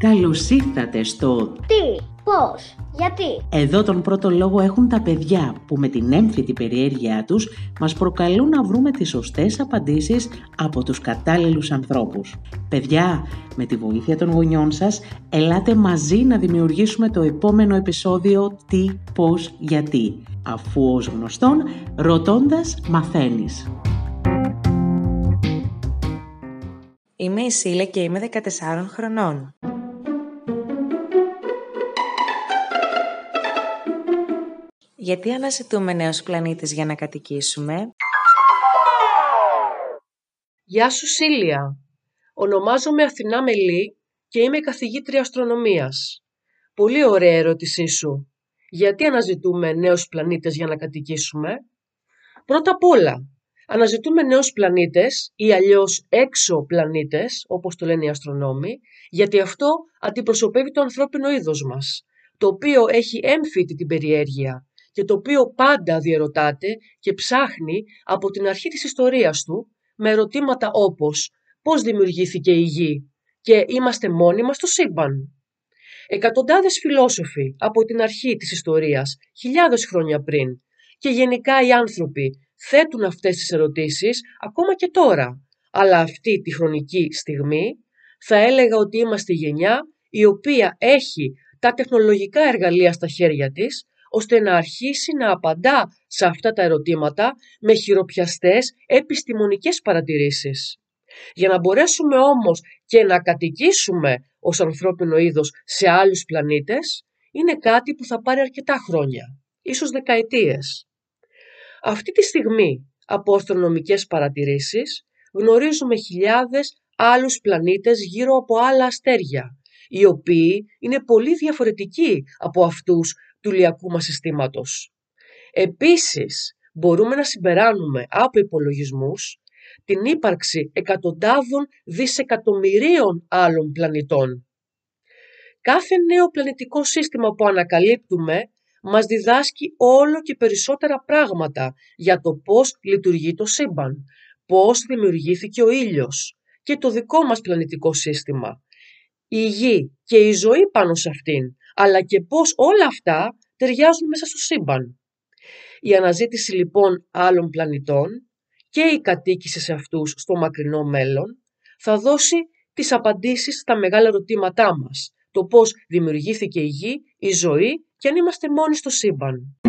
Καλώς ήρθατε στο Τι, πώς, γιατί; Εδώ τον πρώτο λόγο έχουν τα παιδιά που με την έμφυτη περιέργειά τους μας προκαλούν να βρούμε τις σωστές απαντήσεις από τους κατάλληλους ανθρώπους. Παιδιά, με τη βοήθεια των γονιών σας, ελάτε μαζί να δημιουργήσουμε το επόμενο επεισόδιο «Τι, πώς, γιατί», αφού ως γνωστόν, ρωτώντας μαθαίνεις. Είμαι η Σίλα και είμαι 14 χρονών. Γιατί αναζητούμε νέους πλανήτες για να κατοικήσουμε; Γεια σου Σίλια. Ονομάζομαι Αθηνά Μελή και είμαι καθηγήτρια αστρονομίας. Πολύ ωραία ερώτησή σου. Γιατί αναζητούμε νέους πλανήτες για να κατοικήσουμε; Πρώτα απ' όλα, αναζητούμε νέους πλανήτες ή αλλιώς έξω πλανήτες, όπως το λένε οι αστρονόμοι, γιατί αυτό αντιπροσωπεύει το ανθρώπινο είδος μας, το οποίο έχει έμφυτη την περιέργεια και το οποίο πάντα διερωτάται και ψάχνει από την αρχή της ιστορίας του με ερωτήματα όπως πώς δημιουργήθηκε η γη και είμαστε μόνοι μας στο σύμπαν. Εκατοντάδες φιλόσοφοι από την αρχή της ιστορίας, χιλιάδες χρόνια πριν και γενικά οι άνθρωποι θέτουν αυτές τις ερωτήσεις ακόμα και τώρα. Αλλά αυτή τη χρονική στιγμή θα έλεγα ότι είμαστε η γενιά η οποία έχει τα τεχνολογικά εργαλεία στα χέρια της ώστε να αρχίσει να απαντά σε αυτά τα ερωτήματα με χειροπιαστές επιστημονικές παρατηρήσεις. Για να μπορέσουμε όμως και να κατοικήσουμε ως ανθρώπινο είδος σε άλλους πλανήτες, είναι κάτι που θα πάρει αρκετά χρόνια, ίσως δεκαετίες. Αυτή τη στιγμή, από αστρονομικές παρατηρήσεις, γνωρίζουμε χιλιάδες άλλους πλανήτες γύρω από άλλα αστέρια, οι οποίοι είναι πολύ διαφορετικοί από αυτούς του λιακού μας συστήματος. Επίσης, μπορούμε να συμπεράνουμε από υπολογισμούς την ύπαρξη εκατοντάδων δισεκατομμυρίων άλλων πλανητών. Κάθε νέο πλανητικό σύστημα που ανακαλύπτουμε μας διδάσκει όλο και περισσότερα πράγματα για το πώς λειτουργεί το σύμπαν, πώς δημιουργήθηκε ο ήλιος και το δικό μας πλανητικό σύστημα, η γη και η ζωή πάνω σε αυτήν, αλλά και πώς όλα αυτά ταιριάζουν μέσα στο σύμπαν. Η αναζήτηση λοιπόν άλλων πλανητών και η κατοίκηση σε αυτούς στο μακρινό μέλλον θα δώσει τις απαντήσεις στα μεγάλα ερωτήματά μας. Το πώς δημιουργήθηκε η γη, η ζωή και αν είμαστε μόνοι στο σύμπαν.